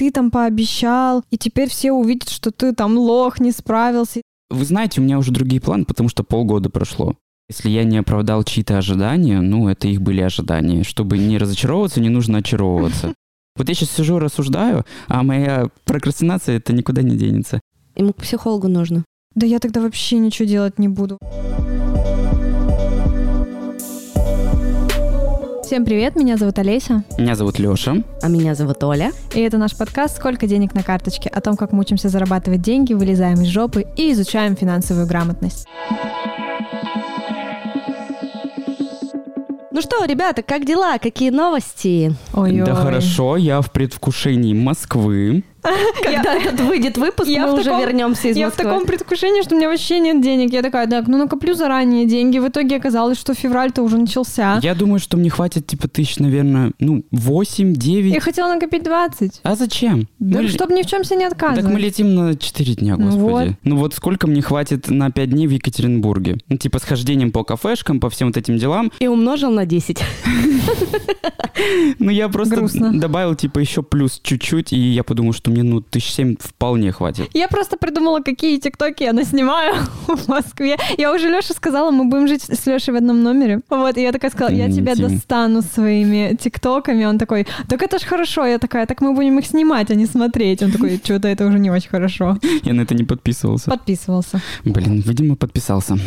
ты там пообещал, и теперь все увидят, что ты там лох, не справился. Вы знаете, у меня уже другие планы, потому что полгода прошло. Если я не оправдал чьи-то ожидания, ну, это их были ожидания. Чтобы не разочаровываться, не нужно очаровываться. Вот я сейчас сижу, рассуждаю, а моя прокрастинация это никуда не денется. Ему к психологу нужно. Да я тогда вообще ничего делать не буду. Всем привет, меня зовут Олеся. Меня зовут Леша. А меня зовут Оля. И это наш подкаст «Сколько денег на карточке?» о том, как мы учимся зарабатывать деньги, вылезаем из жопы и изучаем финансовую грамотность. Ну что, ребята, как дела? Какие новости? Ой-ой. Да хорошо, я в предвкушении Москвы. Когда Я- этот выйдет выпуск, я мы в уже таком- вернемся из Я в Москвы. таком предвкушении, что у меня вообще нет денег. Я такая, так, ну накоплю заранее деньги. В итоге оказалось, что февраль-то уже начался. Я думаю, что мне хватит типа тысяч, наверное, ну, 8-9. Я хотела накопить 20. А зачем? Да, Мы чтобы ни в чем себе не отказывать. Так мы летим на 4 дня, Ну господи. вот. Ну вот сколько мне хватит на 5 дней в Екатеринбурге? Ну, типа с хождением по кафешкам, по всем вот этим делам. И умножил на 10. Ну я просто добавил типа еще плюс чуть-чуть, и я подумал, что мне ну тысяч семь вполне хватит. Я просто придумала, какие тиктоки я наснимаю в Москве. Я уже Леше сказала, мы будем жить с Лешей в одном номере. Вот, и я такая сказала, я тебя достану своими тиктоками. Он такой, так это ж хорошо. Я такая, так мы будем их снимать, а не смотреть. Он такой, что-то это уже не очень хорошо. Я на это не подписывался. Подписывался. Блин, видимо, подписался.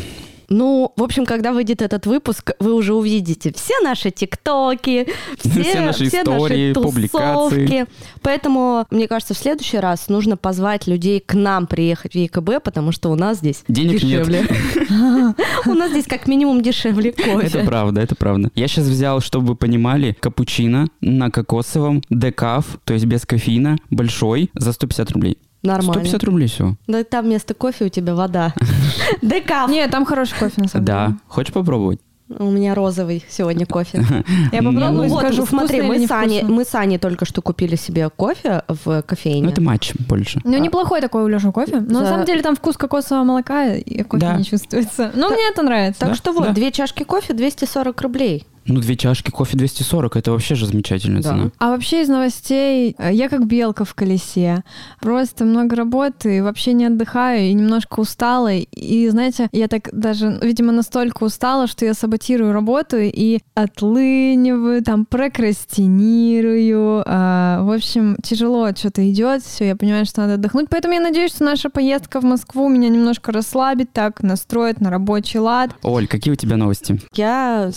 Ну, в общем, когда выйдет этот выпуск, вы уже увидите все наши тиктоки, все, Все наши все истории, наши публикации. Поэтому, мне кажется, в следующий раз нужно позвать людей к нам приехать в ЕКБ, потому что у нас здесь Денег дешевле. У нас здесь как минимум дешевле Это кофе. правда, это правда. Я сейчас взял, чтобы вы понимали, капучино на кокосовом, декаф, то есть без кофеина, большой, за 150 рублей. Нормально. 150 рублей всего. Да там вместо кофе у тебя вода. Декаф. Нет, там хороший кофе, на самом Да. деле. Хочешь попробовать? У меня розовый сегодня кофе. Я Ну, попробую Вот, скажу, смотри, вкусно мы или с, Аней, невкусно. мы с Аней только что купили себе кофе в кофейне. Ну, это матч больше. Ну, неплохой такой у Леши кофе. Но на За- самом деле там вкус кокосового молока и кофе Да. не чувствуется. Но мне это нравится. Так Да, что вот, да. две чашки кофе 240 рублей. Ну, две чашки кофе 240, это вообще же замечательная Да. цена. А вообще из новостей э, я как белка в колесе. Просто много работы, вообще не отдыхаю и немножко устала. И знаете, я так даже, видимо, настолько устала, что я саботирую работу и отлыниваю, там прокрастинирую. А, в общем, тяжело что-то идет, все, я понимаю, что надо отдохнуть. Поэтому я надеюсь, что наша поездка в Москву меня немножко расслабит, так настроит на рабочий лад. Оль, какие у тебя новости? Я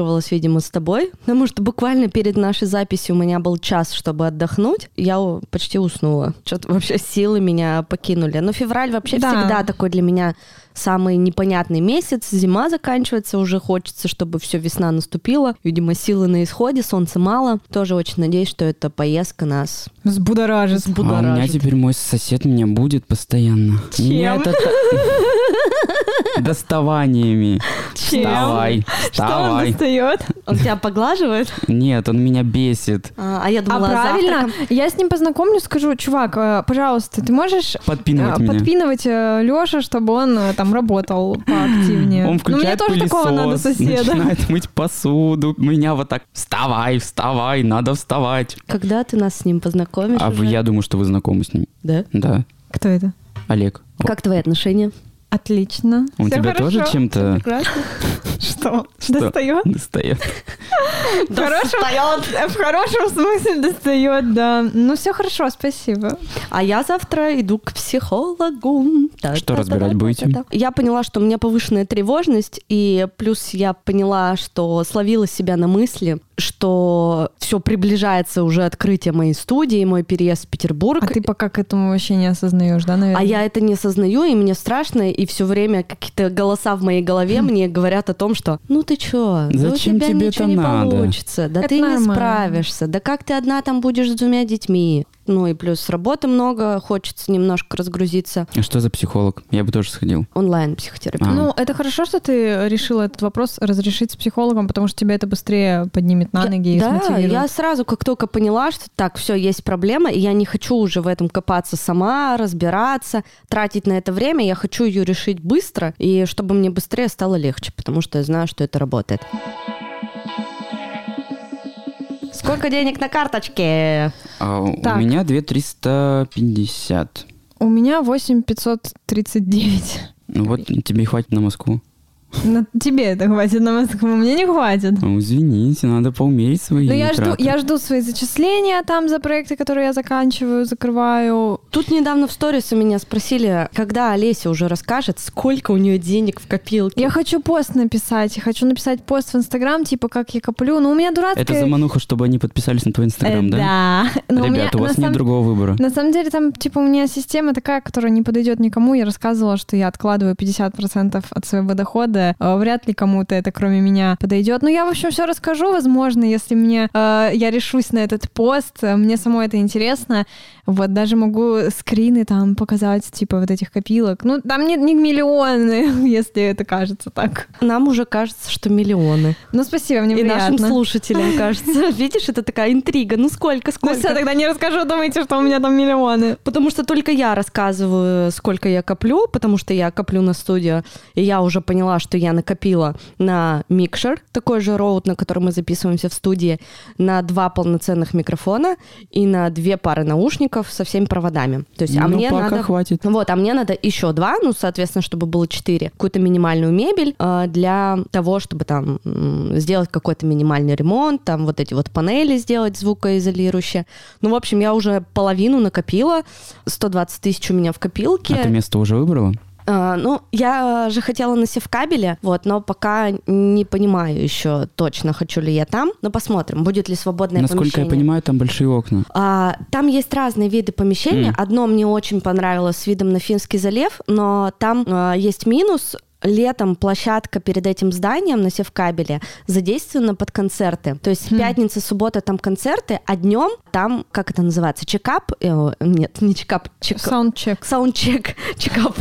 синхронизировалась, видимо, с тобой, потому что буквально перед нашей записью у меня был час, чтобы отдохнуть. Я почти уснула. Что-то вообще силы меня покинули. Но февраль вообще Да. всегда такой для меня самый непонятный месяц. Зима заканчивается, уже хочется, чтобы все весна наступила. Видимо, силы на исходе, солнца мало. Тоже очень надеюсь, что эта поездка нас Взбудоражит. А у меня теперь мой сосед меня будет постоянно. Меня Чем? это та- доставаниями. Чем? Вставай, Что он вставай. достает? Он тебя поглаживает? Нет, он меня бесит. А, а я А думала, правильно, завтраком. я с ним познакомлюсь, скажу, чувак, э, пожалуйста, ты можешь Подпинывать э, меня. подпинывать Леша, чтобы он э, там работал поактивнее. Он ну, мне включает тоже пылесос, такого надо соседа. начинает мыть посуду. Меня вот так, вставай, вставай, надо вставать. Когда ты нас с ним познакомишь? А вы, уже? я думаю, что вы знокомы с ним. Да? Да, Кто это? Олег. Как твои отношения? Отлично. У Всё тебя тоже хорошо. чем-то Прекрасно. Что? Что? Достает? достает? В хорошем, смысле достает, да. Ну, все хорошо, спасибо. А я завтра иду к психологу. Что разбирать будете? Я поняла, что у меня повышенная тревожность, и плюс я поняла, что словила себя на мысли, что все приближается уже открытие моей студии, мой переезд в Петербург. А ты пока к этому вообще не осознаешь, да, наверное? А я это не осознаю, и мне страшно, и все время какие-то голоса в моей голове мне говорят о том, что ну ты чё, да у Зачем тебя тебе ничего это не надо? получится, да Это ты не справишься, да как ты одна там будешь с двумя детьми. Ну и плюс работы много, хочется немножко разгрузиться. А что за психолог? Я бы тоже сходил. Онлайн психотерапия. А. Ну, это хорошо, что ты решила этот вопрос разрешить с психологом, потому что тебя это быстрее поднимет на Я- ноги и да, смотивирует. я сразу, как только поняла, что так, все, есть проблема, и я не хочу уже в этом копаться сама, разбираться, тратить на это время, я хочу ее решить быстро, и чтобы мне быстрее стало легче, потому что я знаю, что это работает. Сколько денег на карточке? А у меня 2350. У меня 8539. Ну вот тебе и хватит на Москву. На тебе это хватит на Москву, мне не хватит. Ну, извините, надо поумерить свои Но я жду, я жду свои зачисления там за проекты, которые я заканчиваю, закрываю. Тут недавно в сторис у меня спросили, когда Олеся уже расскажет, сколько у нее денег в копилке. Я хочу пост написать, я хочу написать пост в Инстаграм, типа, как я коплю. Но у меня дурацкая... Это замануха, чтобы они подписались на твой инстаграм, Э, да? Да. Но у меня Ребята, у на вас нет другого выбора. На самом деле там, типа, у меня система такая, которая не подойдет никому. Я рассказывала, что я откладываю 50% от своего дохода. Э, Вряд ли кому-то это, кроме меня, подойдет. Но я, в общем, все расскажу, возможно, если мне э, я решусь на этот пост. Э, Мне самой это интересно. Вот, даже могу скрины там показать, типа, вот этих копилок. Ну, там не, не миллионы, если это кажется так. Нам уже кажется, что миллионы. Ну, спасибо, мне И нашим приятно. слушателям кажется. Видишь, это такая интрига. Ну сколько, Ну сколько? все, тогда не расскажу, думайте, что у меня там миллионы. Потому что только я рассказываю, сколько я коплю, потому что я коплю на студию, и я уже поняла, что я накопила на микшер, такой же роут, на котором мы записываемся в студии, на два полноценных микрофона и на две пары наушников со всеми проводами. То есть, а Ну, мне пока надо... хватит. Вот, а мне надо еще два, ну, соответственно, чтобы было четыре. Какую-то минимальную мебель э, для того, чтобы там сделать какой-то минимальный ремонт, там вот эти вот панели сделать звукоизолирующие. Ну, в общем, я уже половину накопила, 120 тысяч у меня в копилке. А ты место уже выбрала? А, ну, я же хотела на севкабеле, вот, но пока не понимаю еще точно, хочу ли я там. Но посмотрим, будет ли свободное Насколько помещение. я понимаю, там большие окна. А, там есть разные виды помещения. М. Одно мне очень понравилось с видом на Финский залив, но там а, есть минус. Летом площадка перед этим зданием на Севкабеле задействована под концерты. То есть Хм. пятница, суббота там концерты, а днем там, как это называется, чекап? Э, нет, не чекап, чек... Саундчек. Саундчек, чекап.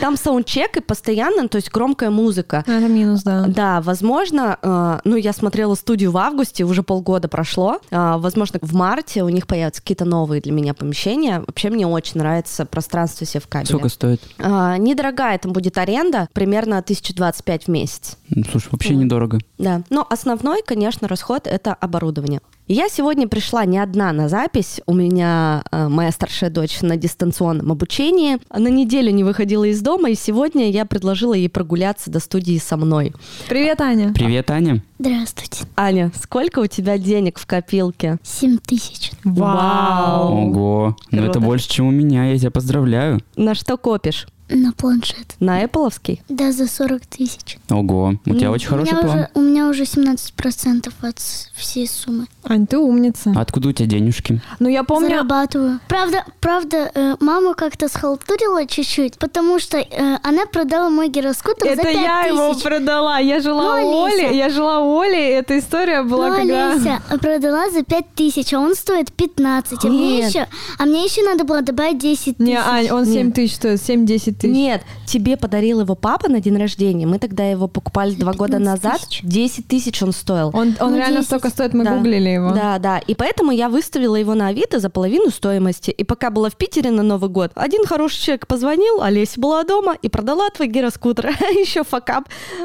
Там саундчек и постоянно, то есть громкая музыка. Ну, Это минус, да. Да, возможно, э, ну, я смотрела студию в августе, уже полгода прошло. Э, возможно, в марте у них появятся какие-то новые для меня помещения. Вообще, мне очень нравится пространство Севкабеля. Сколько стоит? Э, недорогая там будет аренда, примерно 1025 в месяц. Ну, Слушай, вообще недорого. Да. Но основной, конечно, расход это оборудование. Я сегодня пришла не одна на запись. У меня э, моя старшая дочь на дистанционном обучении. На неделю не выходила из дома, и сегодня я предложила ей прогуляться до студии со мной. Привет, Аня. Привет, Аня. Здравствуйте. Аня, сколько у тебя денег в копилке? Семь тысяч. Вау. Ого. Ну это Круто. больше, чем у меня. Я тебя поздравляю. На что копишь? На планшет. На Apple'овский? Да, за 40 тысяч. Ого. У тебя очень у, хороший меня план. уже, у меня уже 17% от всей суммы. Ань, ты умница. А Откуда у тебя денежки? Ну, я помню... Зарабатываю. Правда, правда, э, мама как-то схалтурила чуть-чуть, потому что э, она продала мой гироскутер за Это 5 я его тысяч. продала. Я жила Ну, у. Оли. Я жила у Оли, и эта история была, Ну, когда... Олеся продала за 5 тысяч, а он стоит 15. А мне, еще, а мне еще надо было добавить 10 тысяч. Не, Ань, он Нет. 7 тысяч стоит, 7-10 тысяч. Нет, тебе подарил его папа на день рождения. Мы тогда его покупали два года 15 назад. тысяч. 10 тысяч он стоил. Он, он Ну, реально 10. столько стоит, мы Да. гуглили его. Да, да. И поэтому я выставила его на Авито за половину стоимости. И пока была в Питере на Новый год, один хороший человек позвонил, Олеся была дома и продала твой гироскутер. Еще факап.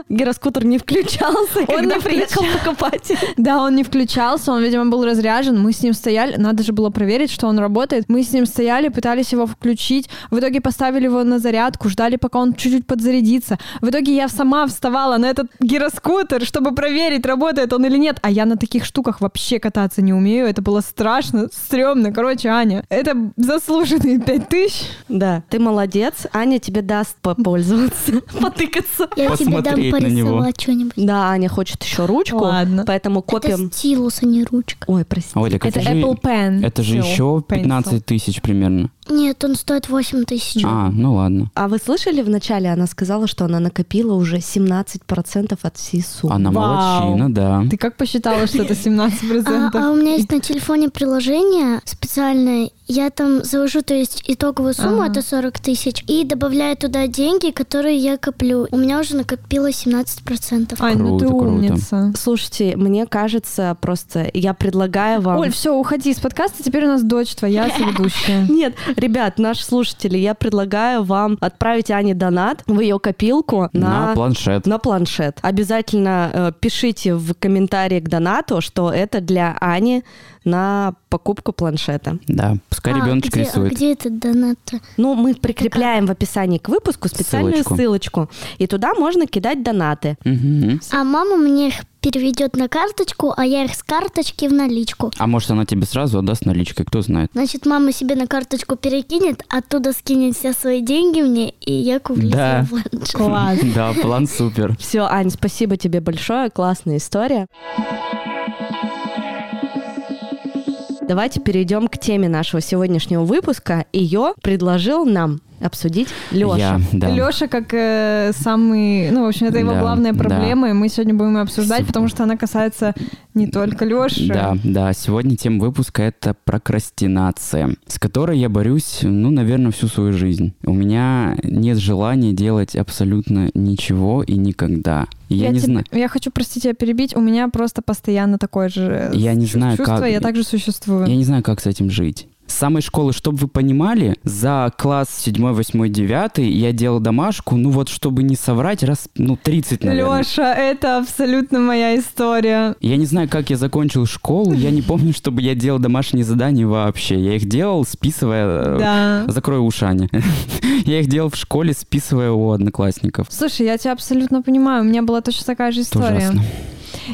Гироскутер не включался, когда не приехал покупатель. Да, он не включался, он, видимо, был разряжен. Мы с ним стояли, надо же было проверить, что он работает. Мы с ним стояли, пытались его включить. В итоге поставили его на зарядку, ждали, пока он чуть-чуть подзарядится. В итоге я сама вставала на этот гироскутер, чтобы проверить, работает он или нет. А я на таких штуках вообще кататься не умею. Это было страшно, стрёмно. Короче, Аня, это заслуженные пять тысяч. Да, ты молодец. Аня тебе даст попользоваться, потыкаться. Я тебе дам порисовать что-нибудь. Да, Аня хочет еще ручку, Ладно. поэтому Это копим. стилус, а не ручка. Ой, прости. Оля, Это это, же, Apple Pen. это же еще pencil. 15 тысяч примерно. Нет, он стоит 8 тысяч. А, ну ладно. А вы слышали в начале, она сказала, что она накопила уже 17% от всей суммы. Она Вау. молодчина, да. Ты как посчитала, что это 17%? А, а у меня есть на телефоне приложение специальное, я там завожу, то есть итоговую сумму, Ага. это 40 тысяч, и добавляю туда деньги, которые я коплю. У меня уже накопилось 17%. Ань, ну ты Круто, круто. умница. Слушайте, мне кажется, просто я предлагаю вам... Оль, все, уходи из подкаста, теперь у нас дочь твоя соведущая. Нет, ребят, наши слушатели, я предлагаю вам отправить Ане донат в ее копилку На на, планшет. на планшет. Обязательно э, пишите в комментарии к донату, что это для Ани на покупку планшета. Да, пускай А, ребеночек где, а рисует. где этот донат? Ну, мы прикрепляем в описании к выпуску специальную Ссылочку. ссылочку. И туда можно кидать донаты. Мгм. А мама мне их переведет на карточку, а я их с карточки в наличку. А может, она тебе сразу отдаст наличкой, кто знает. Значит, мама себе на карточку перекинет, оттуда скинет все свои деньги мне, и я куплю Да. себе планшет. Класс. Да, план супер. Все, Ань, спасибо тебе большое, классная история. Давайте перейдем к теме нашего сегодняшнего выпуска. Ее предложил нам обсудить Леша. Я, да. Леша как э, самый, ну, в общем, это его Да, главная да. проблема, и мы сегодня будем ее обсуждать, Су- потому что она касается не только Леши. Да, да, сегодня тема выпуска — это прокрастинация, с которой я борюсь, ну, наверное, всю свою жизнь. У меня нет желания делать абсолютно ничего и никогда. И я, не тебе- знаю, Я хочу, простите, тебя перебить, у меня просто постоянно такое же Я не чувство, знаю, как- я также существую. я не знаю, как с этим жить. С самой школы, чтобы вы понимали, за класс 7, 8, 9 я делал домашку, ну вот, чтобы не соврать, раз, ну, 30, наверное. Леша, это абсолютно моя история. Я не знаю, как я закончил школу, я не помню, чтобы я делал домашние задания вообще. Я их делал, списывая... э, Да. Закрой уши, Аня. Я их делал в школе, списывая у одноклассников. Слушай, я тебя абсолютно понимаю. У меня была точно такая же Это история. ужасно.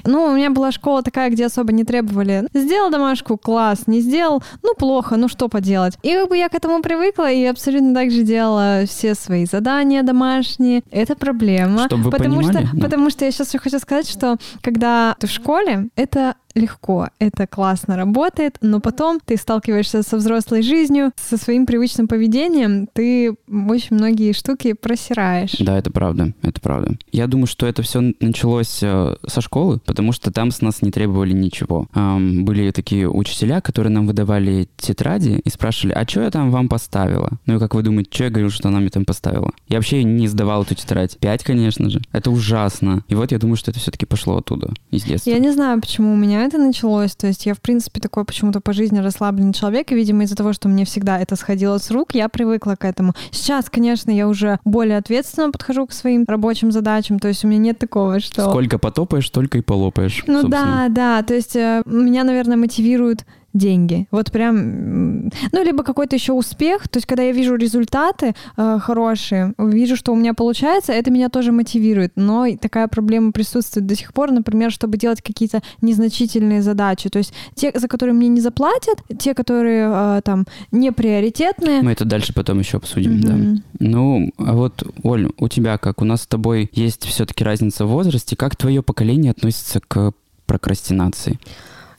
Ну, у меня была школа такая, где особо не требовали. Сделал домашку, класс, не сделал, ну, плохо, ну, что поделать. И как бы я к этому привыкла и абсолютно так же делала все свои задания домашние. Это проблема. Чтоб вы потому понимали, что, ну. потому что я сейчас хочу сказать, что когда ты в школе, это легко, это классно работает, но потом ты сталкиваешься со взрослой жизнью, со своим привычным поведением, ты очень многие штуки просираешь. Да, это правда, это правда. Я думаю, что это все началось э, со школы, потому что там с нас не требовали ничего. Были такие учителя, которые нам выдавали тетради и спрашивали, а что я там вам поставила? Ну и как вы думаете, что я говорил, что она мне там поставила? Я вообще не сдавал эту тетрадь. Пять, конечно же. Это ужасно. И вот я думаю, что это все-таки пошло оттуда, из детства. Я не знаю, почему у меня это началось. То есть я, в принципе, такой почему-то по жизни расслабленный человек. И, видимо, из-за того, что мне всегда это сходило с рук, я привыкла к этому. Сейчас, конечно, я уже более ответственно подхожу к своим рабочим задачам. То есть у меня нет такого, что... Сколько потопаешь, столько и полопаешь. Ну собственно. да, да. То есть э, меня, наверное, мотивируют деньги. Вот прям, ну, либо какой-то еще успех. То есть, когда я вижу результаты э, хорошие, вижу, что у меня получается, это меня тоже мотивирует. Но такая проблема присутствует до сих пор, например, чтобы делать какие-то незначительные задачи. То есть, те, за которые мне не заплатят, те, которые э, там не приоритетные. Мы это дальше потом еще обсудим, да. Мгм. Ну, а вот, Оль, у тебя как? У нас с тобой есть все-таки разница в возрасте. Как твое поколение относится к прокрастинации?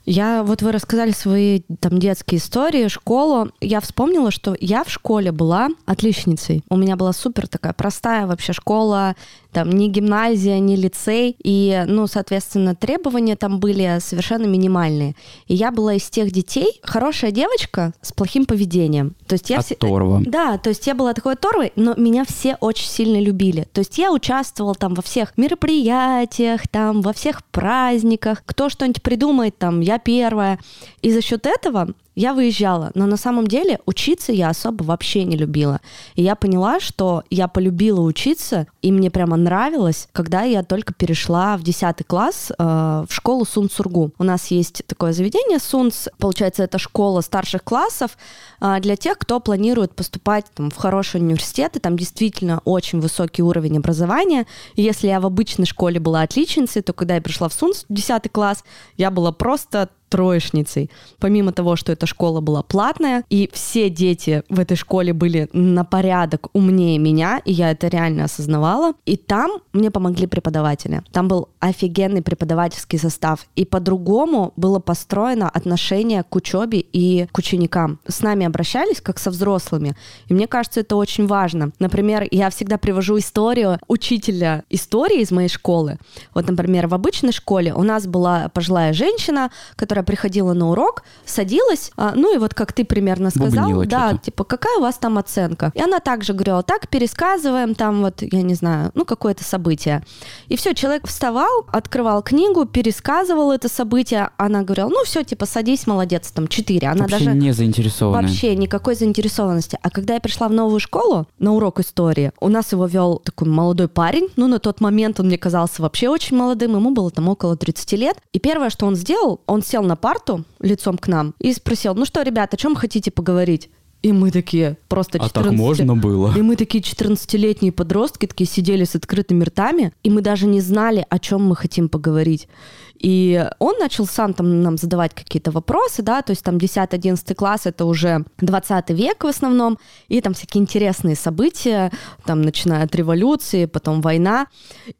Я, вот вы рассказали свои там детские истории, школу. Я вспомнила, что я в школе была отличницей. У меня была супер такая простая вообще школа, там ни гимназия, ни лицей. И, ну, соответственно, требования там были совершенно минимальные. И я была из тех детей, хорошая девочка с плохим поведением. То есть я. Оторва. Да, то есть я была такой оторвой, но меня все очень сильно любили. То есть я участвовала там во всех мероприятиях, там во всех праздниках. Кто что-нибудь придумает, там я первая. И за счет этого я выезжала, но на самом деле учиться я особо вообще не любила. И я поняла, что я полюбила учиться, и мне прямо нравилось, когда я только перешла в 10 класс э, в школу Сунцургу. У нас есть такое заведение Сунц, получается, это школа старших классов э, для тех, кто планирует поступать там, в хорошие университеты, там действительно очень высокий уровень образования. И если я в обычной школе была отличницей, то когда я пришла в Сунц в 10 класс, я была просто троечницей. Помимо того, что эта школа была платная, и все дети в этой школе были на порядок умнее меня, и я это реально осознавала. И там мне помогли преподаватели. Там был офигенный преподавательский состав. И по-другому было построено отношение к учебе и к ученикам. С нами обращались как со взрослыми. И мне кажется, это очень важно. Например, я всегда привожу историю учителя истории из моей школы. Вот, например, в обычной школе у нас была пожилая женщина, которая которая приходила на урок, садилась, а, ну и вот как ты примерно сказал, Бубнила да, что-то. типа, какая у вас там оценка? И она также говорила, так, пересказываем там вот, я не знаю, ну какое-то событие. И все, человек вставал, открывал книгу, пересказывал это событие, она говорила, ну все, типа, садись, молодец, там, четыре. Она Вообще даже не заинтересованная. Вообще никакой заинтересованности. А когда я пришла в новую школу на урок истории, у нас его вел такой молодой парень. Ну, на тот момент он мне казался вообще очень молодым. Ему было там около 30 лет. И первое, что он сделал, он сел на парту лицом к нам и спросил, ну что, ребята, о чем хотите поговорить? И мы такие просто А 14... так можно было? И мы такие 14-летние подростки такие сидели с открытыми ртами, и мы даже не знали, о чем мы хотим поговорить. И он начал сам там нам задавать какие-то вопросы, да, то есть там 10-11 класс это уже 20 век в основном, и там всякие интересные события, там начиная от революции, потом война,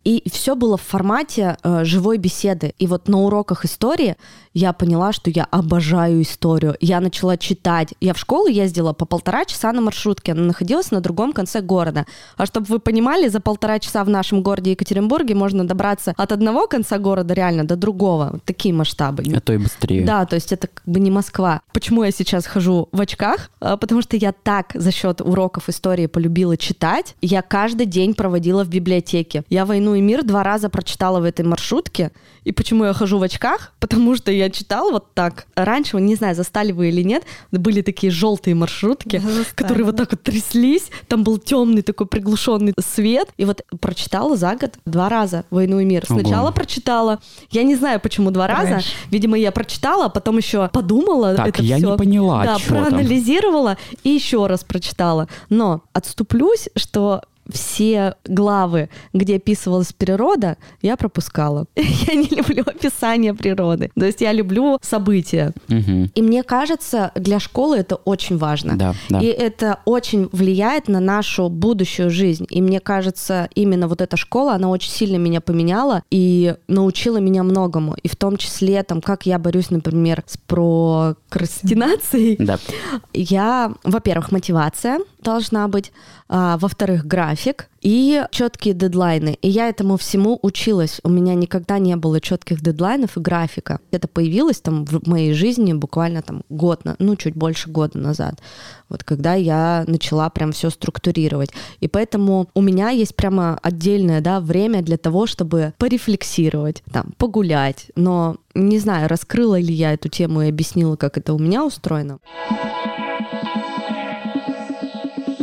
и все было в формате э, живой беседы. И вот на уроках истории я поняла, что я обожаю историю. Я начала читать. Я в школу ездила по полтора часа на маршрутке, она находилась на другом конце города. А чтобы вы понимали, за полтора часа в нашем городе Екатеринбурге можно добраться от одного конца города реально до другого. Вот такие масштабы. А то и быстрее. Да, то есть это как бы не Москва. Почему я сейчас хожу в очках? А, Потому что я так за счет уроков истории полюбила читать. Я каждый день проводила в библиотеке. Я «Войну и мир» два раза прочитала в этой маршрутке. И почему я хожу в очках? Потому что я читала вот так. Раньше, не знаю, застали вы или нет, были такие желтые маршрутки, Застала. которые вот так вот тряслись. Там был темный такой приглушенный свет. И вот прочитала за год два раза «Войну и мир». Ого. Сначала прочитала. Я не знаю, почему два раза. Трэш. Видимо, я прочитала, а потом еще подумала. Так, это я всё. не поняла, Да, чё там. проанализировала и еще раз прочитала. Но отступлюсь, что все главы, где описывалась природа, я пропускала. Я не люблю описание природы. То есть я люблю события. Мгм. И мне кажется, для школы это очень важно. Да, да. И это очень влияет на нашу будущую жизнь. И мне кажется, именно вот эта школа, она очень сильно меня поменяла и научила меня многому. И в том числе, там, как я борюсь, например, с прокрастинацией. Да. Я, во-первых, мотивация должна быть, а, во-вторых, график и четкие дедлайны. И я этому всему училась. У меня никогда не было четких дедлайнов и графика. Это появилось там в моей жизни буквально там год, на- ну чуть больше года назад. Вот когда я начала прям все структурировать. И поэтому у меня есть прямо отдельное да, время для того, чтобы порефлексировать, там, погулять. Но не знаю, раскрыла ли я эту тему и объяснила, как это у меня устроено.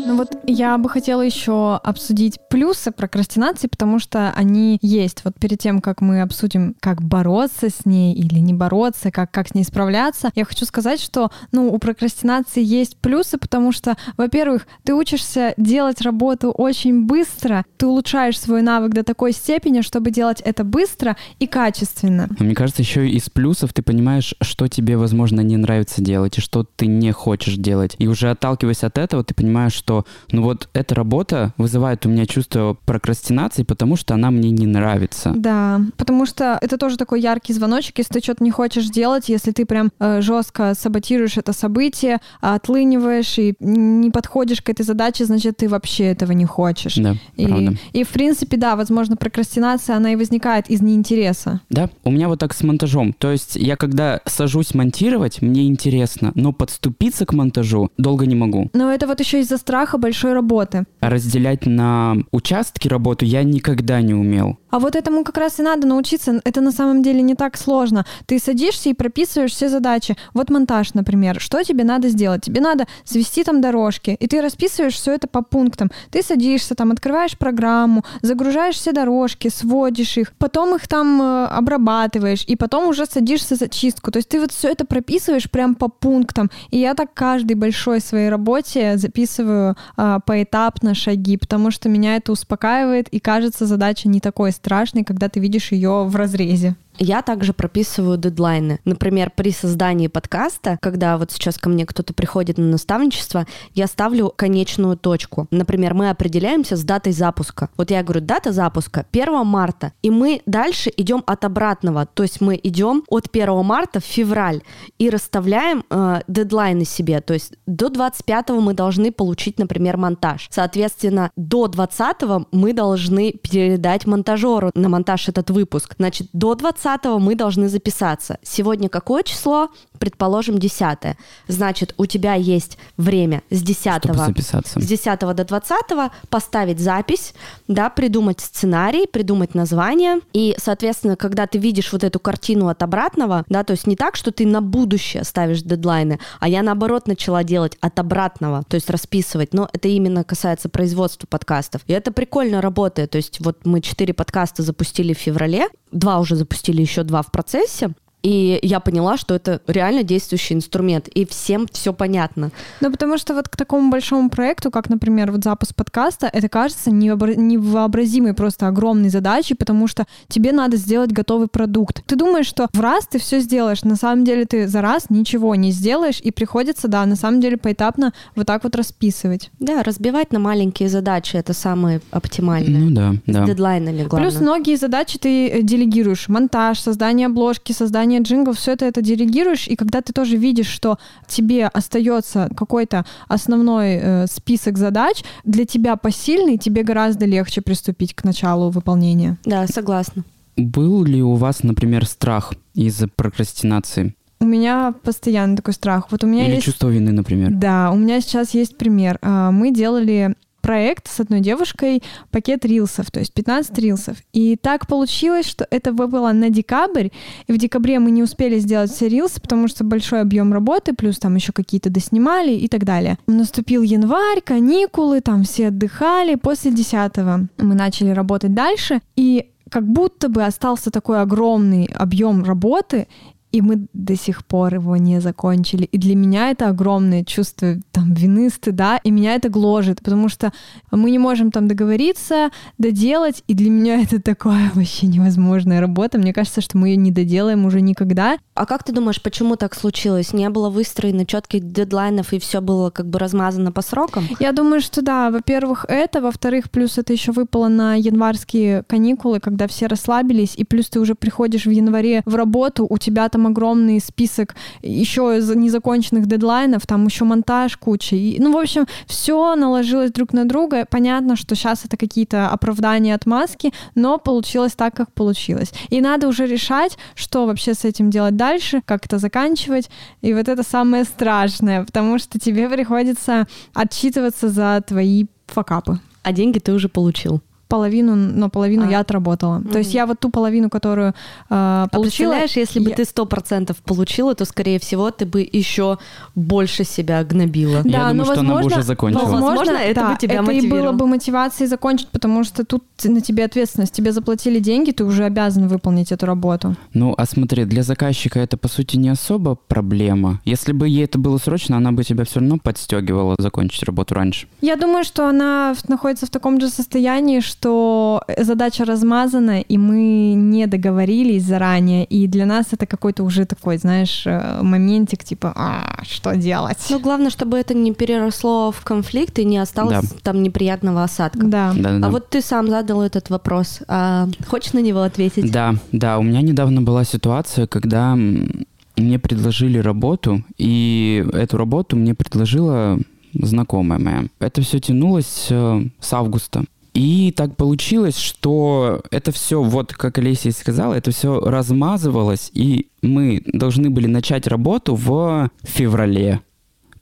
Ну вот я бы хотела еще обсудить плюсы прокрастинации, потому что они есть. Вот перед тем, как мы обсудим, как бороться с ней или не бороться, как, как с ней справляться, я хочу сказать, что ну, у прокрастинации есть плюсы, потому что, во-первых, ты учишься делать работу очень быстро, ты улучшаешь свой навык до такой степени, чтобы делать это быстро и качественно. Но Мне кажется, еще из плюсов ты понимаешь, что тебе, возможно, не нравится делать и что ты не хочешь делать. И уже отталкиваясь от этого, ты понимаешь, что ну вот эта работа вызывает у меня чувство прокрастинации, потому что она мне не нравится. Да, потому что это тоже такой яркий звоночек, если ты что-то не хочешь делать, если ты прям э, жестко саботируешь это событие, отлыниваешь и не подходишь к этой задаче, значит, ты вообще этого не хочешь. Да, И, правда. и, в принципе, да, возможно, прокрастинация, она и возникает из неинтереса. Да, у меня вот так с монтажом. То есть я когда сажусь монтировать, мне интересно, но подступиться к монтажу долго не могу. Но это вот еще из-за страха большой работы. А разделять на участки работу я никогда не умел. А вот этому как раз и надо научиться. Это на самом деле не так сложно. Ты садишься и прописываешь все задачи. Вот монтаж, например. Что тебе надо сделать? Тебе надо завести там дорожки. И ты расписываешь все это по пунктам. Ты садишься там, открываешь программу, загружаешь все дорожки, сводишь их, потом их там э, обрабатываешь, и потом уже садишься за чистку. То есть ты вот все это прописываешь прям по пунктам. И я так каждой большой своей работе записываю а, поэтапно шаги, потому что меня это успокаивает, и кажется задача не такой страшной, когда ты видишь ее в разрезе. Я также прописываю дедлайны. Например, при создании подкаста, когда вот сейчас ко мне кто-то приходит на наставничество, я ставлю конечную точку. Например, мы определяемся с датой запуска. Вот я говорю, дата запуска 1 марта, и мы дальше идем от обратного. То есть мы идем от 1 марта в февраль и расставляем э, дедлайны себе. То есть до 25 мы должны получить, например, монтаж. Соответственно, до 20 мы должны передать монтажеру на монтаж этот выпуск. Значит, до 20 20 мы должны записаться. Сегодня какое число? Предположим, 10. Значит, у тебя есть время с 10, Чтобы записаться. с 10 до 20 поставить запись, да, придумать сценарий, придумать название. И, соответственно, когда ты видишь вот эту картину от обратного, да, то есть не так, что ты на будущее ставишь дедлайны, а я, наоборот, начала делать от обратного, то есть расписывать. Но это именно касается производства подкастов. И это прикольно работает. То есть вот мы четыре подкаста запустили в феврале, два уже запустили, еще два в процессе. И я поняла, что это реально действующий инструмент, и всем все понятно. Ну, потому что вот к такому большому проекту, как, например, вот запуск подкаста, это кажется невообра- невообразимой просто огромной задачей, потому что тебе надо сделать готовый продукт. Ты думаешь, что в раз ты все сделаешь, на самом деле ты за раз ничего не сделаешь, и приходится, да, на самом деле поэтапно вот так вот расписывать. Да, разбивать на маленькие задачи это самое оптимальное. Ну да, С да. дедлайнами главное. Плюс многие задачи ты э, делегируешь. Монтаж, создание обложки, создание джинглов, все это это делегируешь, и когда ты тоже видишь, что тебе остается какой-то основной э, список задач, для тебя посильный, тебе гораздо легче приступить к началу выполнения. Да, согласна. Был ли у вас, например, страх из-за прокрастинации? У меня постоянно такой страх. Вот у меня Или есть... чувство вины, например? Да, у меня сейчас есть пример. А, Мы делали проект с одной девушкой, пакет рилсов, то есть 15 рилсов. И так получилось, что это выпало на декабрь, и в декабре мы не успели сделать все рилсы, потому что большой объем работы, плюс там еще какие-то доснимали и так далее. Наступил январь, каникулы, там все отдыхали. После 10 мы начали работать дальше, и как будто бы остался такой огромный объем работы, и мы до сих пор его не закончили. И для меня это огромное чувство там вины, стыда, и меня это гложет, потому что мы не можем там договориться, доделать, и для меня это такая вообще невозможная работа. Мне кажется, что мы ее не доделаем уже никогда. А как ты думаешь, почему так случилось? Не было выстроено четких дедлайнов, и все было как бы размазано по срокам? Я думаю, что да, во-первых, это, во-вторых, плюс это еще выпало на январские каникулы, когда все расслабились, и плюс ты уже приходишь в январе в работу, у тебя там огромный список еще из незаконченных дедлайнов, там еще монтаж куча. И, ну, в общем, все наложилось друг на друга. Понятно, что сейчас это какие-то оправдания, отмазки, но получилось так, как получилось. И надо уже решать, что вообще с этим делать дальше, как это заканчивать. И вот это самое страшное, потому что тебе приходится отчитываться за твои факапы. А деньги ты уже получил. Половину, но половину А. я отработала. То есть я вот ту половину, которую э, А получила... представляешь, если бы я- ты сто процентов получила, то, скорее всего, ты бы еще больше себя гнобила. Я Да, думаю, но что она бы возможно- уже закончила. Возможно, это да, бы тебя это и было мотивировало. бы мотивацией закончить, потому что тут на тебе ответственность. Тебе заплатили деньги, ты уже обязан выполнить эту работу. Ну, а смотри, для заказчика это, по сути, не особо проблема. Если бы ей это было срочно, она бы тебя все равно подстегивала закончить работу раньше. Я думаю, что она находится в таком же состоянии, что задача размазана, и мы не договорились заранее, и для нас это какой-то уже такой, знаешь, э, моментик, типа, «А, что делать? Ну, главное, чтобы это не переросло в конфликт и не осталось Да. там неприятного осадка. да. Да-да-да. А вот ты сам задал этот вопрос. А хочешь на него ответить? Да, да, у меня недавно была ситуация, когда мне предложили работу, и эту работу мне предложила знакомая моя. Это все тянулось э, с августа. И так получилось, что это все, вот как Олеся и сказала, это все размазывалось, и мы должны были начать работу в феврале.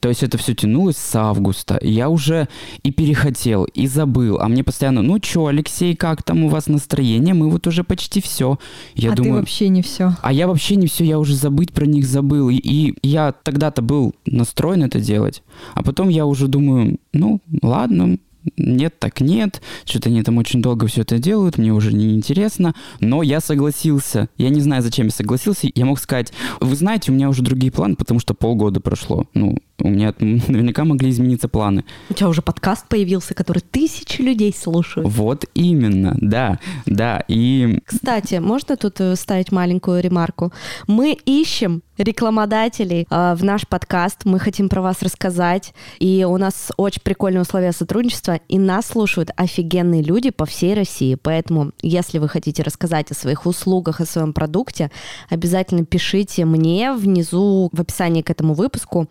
То есть это все тянулось с августа. И я уже и перехотел, и забыл. А мне постоянно, ну чё, Алексей, как там у вас настроение? Мы вот уже почти все. Я а ты думаю, вообще не все. а я вообще не все, я уже забыть про них забыл. И, и я тогда-то был настроен это делать. А потом я уже думаю, ну, ладно, нет, так нет. Что-то они там очень долго все это делают, мне уже не интересно. Но я согласился. Я не знаю, зачем я согласился. Я мог сказать, вы знаете, у меня уже другие планы, потому что полгода прошло. Ну, у меня наверняка могли измениться планы. У тебя уже подкаст появился, который тысячи людей слушают. Вот именно, да, да. И Кстати, можно тут э, ставить маленькую ремарку? Мы ищем рекламодателей э, в наш подкаст. Мы хотим про вас рассказать. И у нас очень прикольные условия сотрудничества. И нас слушают офигенные люди по всей России. Поэтому, если вы хотите рассказать о своих услугах, о своем продукте, обязательно пишите мне внизу в описании к этому выпуску.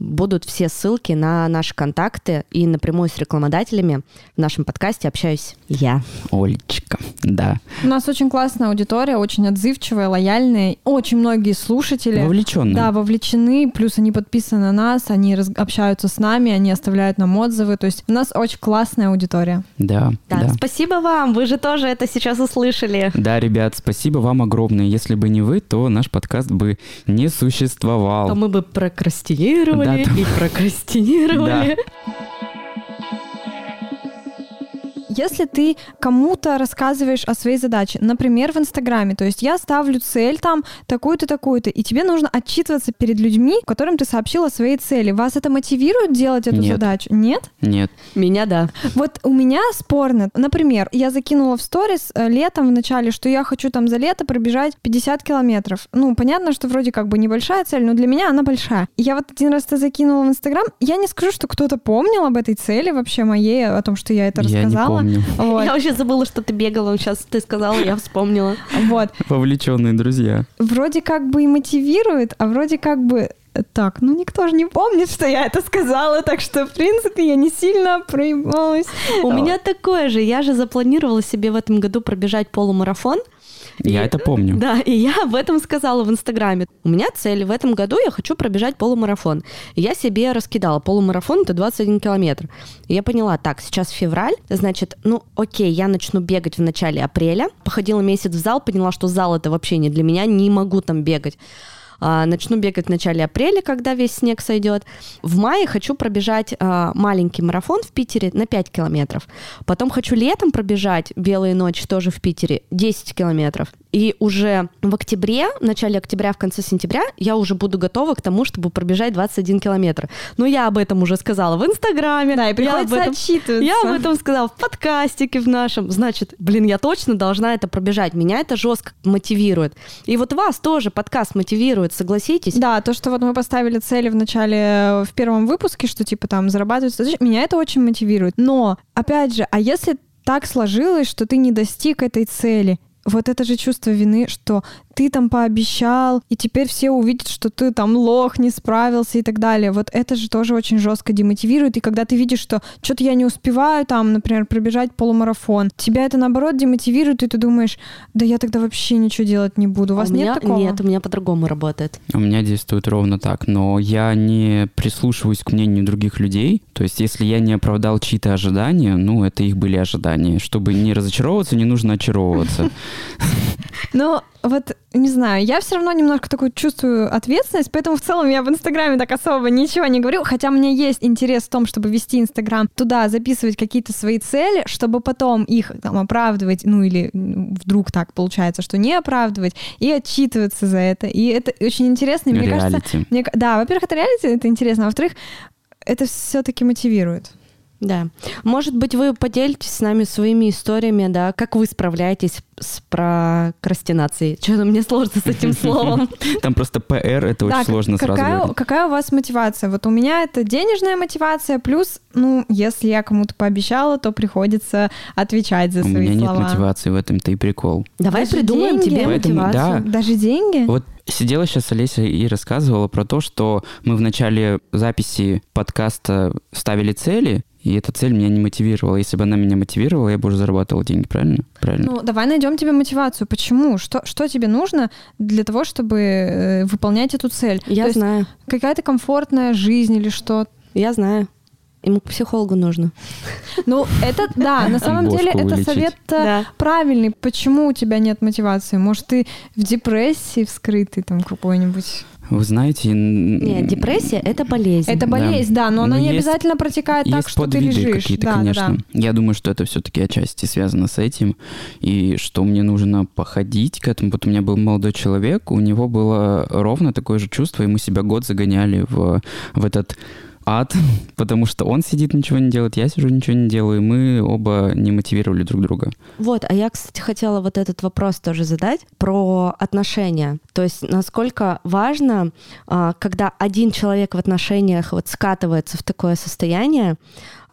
Будут все ссылки на наши контакты и напрямую с рекламодателями в нашем подкасте общаюсь я. Олечка, да. У нас очень классная аудитория, очень отзывчивая, лояльная. Очень многие слушатели. Вовлеченные. Да, вовлечены, плюс они подписаны на нас, они раз- общаются с нами, они оставляют нам отзывы. То есть у нас очень классная аудитория. Да, Да, да. спасибо вам, вы же тоже это сейчас услышали. Да, ребят, спасибо вам огромное. Если бы не вы, то наш подкаст бы не То существовал. мы бы прокрастинировали Да, и прокрастинировали. Если ты кому-то рассказываешь о своей задаче, например, в Инстаграме, то есть я ставлю цель там такую-то, такую-то, и тебе нужно отчитываться перед людьми, которым ты сообщила о своей цели. Вас это мотивирует делать эту Нет. задачу? Нет? Нет. Меня да. Вот у меня спорно. Например, я закинула в сторис э, летом в начале, что я хочу там за лето пробежать 50 километров. Ну, понятно, что вроде как бы небольшая цель, но для меня она большая. Я вот один раз это закинула в Инстаграм. Я не скажу, что кто-то помнил об этой цели вообще моей, о том, что я это Я не рассказала. Помню. Вот. Я вообще забыла, что ты бегала. Сейчас ты сказала, я вспомнила. вот. Вовлеченные друзья. Вроде как бы и мотивирует, а вроде как бы э, так, ну никто же не помнит, что я это сказала, так что, в принципе, я не сильно проебалась. У меня такое же. Я же запланировала себе в этом году пробежать полумарафон. Я это помню. Да, и я об этом сказала в Инстаграме. У меня цель в этом году, я хочу пробежать полумарафон. И я себе раскидала. Полумарафон — это 21 километр. И я поняла, так, сейчас февраль, значит, ну окей, я начну бегать в начале апреля. Походила месяц в зал, поняла, что зал — это вообще не для меня, не могу там бегать. А, начну бегать в начале апреля, когда весь снег сойдет. В мае хочу пробежать а, маленький марафон в Питере на 5 километров. Потом хочу летом пробежать белые ночи тоже в Питере 10 километров. И уже в октябре, в начале октября, в конце сентября я уже буду готова к тому, чтобы пробежать 21 километр. Но я об этом уже сказала в Инстаграме. Да, и я об приходится этом отчитываться. я об этом сказала в подкастике в нашем. Значит, блин, я точно должна это пробежать. Меня это жестко мотивирует. И вот вас тоже подкаст мотивирует, согласитесь? Да, то, что вот мы поставили цели в начале, в первом выпуске, что типа там зарабатывать, меня это очень мотивирует. Но, опять же, а если так сложилось, что ты не достиг этой цели, вот это же чувство вины, что ты там пообещал, и теперь все увидят, что ты там лох, не справился и так далее. Вот это же тоже очень жестко демотивирует. И когда ты видишь, что что-то я не успеваю там, например, пробежать полумарафон, тебя это наоборот демотивирует, и ты думаешь, да я тогда вообще ничего делать не буду. У А вас у меня нет такого? нет, у меня по-другому работает. У меня действует ровно так, но я не прислушиваюсь к мнению других людей. То есть, если я не оправдал чьи-то ожидания, ну, это их были ожидания. Чтобы не разочаровываться, не нужно очаровываться. Ну, вот, не знаю, я все равно немножко такую чувствую ответственность, поэтому в целом я в Инстаграме так особо ничего не говорю, хотя у меня есть интерес в том, чтобы вести Инстаграм туда, записывать какие-то свои цели, чтобы потом их там оправдывать, ну или вдруг так получается, что не оправдывать, и отчитываться за это. И это очень интересно, и мне кажется... Реалити. Мне, ка- да, во-первых, это реалити, это интересно, а во-вторых, это все-таки мотивирует. Да. Может быть, вы поделитесь с нами своими историями, да, как вы справляетесь с прокрастинацией. Что-то мне сложно с этим словом. Там просто ПР, это очень сложно сразу какая, у вас мотивация? Вот у меня это денежная мотивация, плюс, ну, если я кому-то пообещала, то приходится отвечать за У свои меня нет слова. мотивации в этом-то и прикол. Давай придумаем тебе мотивацию. да. Даже деньги? Вот сидела сейчас Олеся и рассказывала про то, что мы в начале записи подкаста ставили цели, и эта цель меня не мотивировала. Если бы она меня мотивировала, я бы уже зарабатывал деньги, правильно? Правильно. Ну, давай найдем тебе мотивацию. Почему? Что, что тебе нужно для того, чтобы э, выполнять эту цель? То Я есть знаю, какая-то комфортная жизнь или что? я знаю. Ему к психологу нужно. Ну, это, да, на самом Бошку деле это совет э, Да. правильный. Почему у тебя нет мотивации? Может, ты в депрессии вскрытый там какой-нибудь? Вы знаете... Нет, депрессия — это болезнь. Это Да. болезнь, да, но она Но не есть- обязательно протекает так, что ты лежишь. какие-то, Да, да, конечно. да. Я думаю, что это все-таки отчасти связано с этим, и что мне нужно походить к этому. Вот у меня был молодой человек, у него было ровно такое же чувство, и мы себя год загоняли в, в этот ад, потому что он сидит, ничего не делает, я сижу, ничего не делаю, и мы оба не мотивировали друг друга. Вот, а я, кстати, хотела вот этот вопрос тоже задать про отношения. То есть насколько важно, а, когда один человек в отношениях вот скатывается в такое состояние,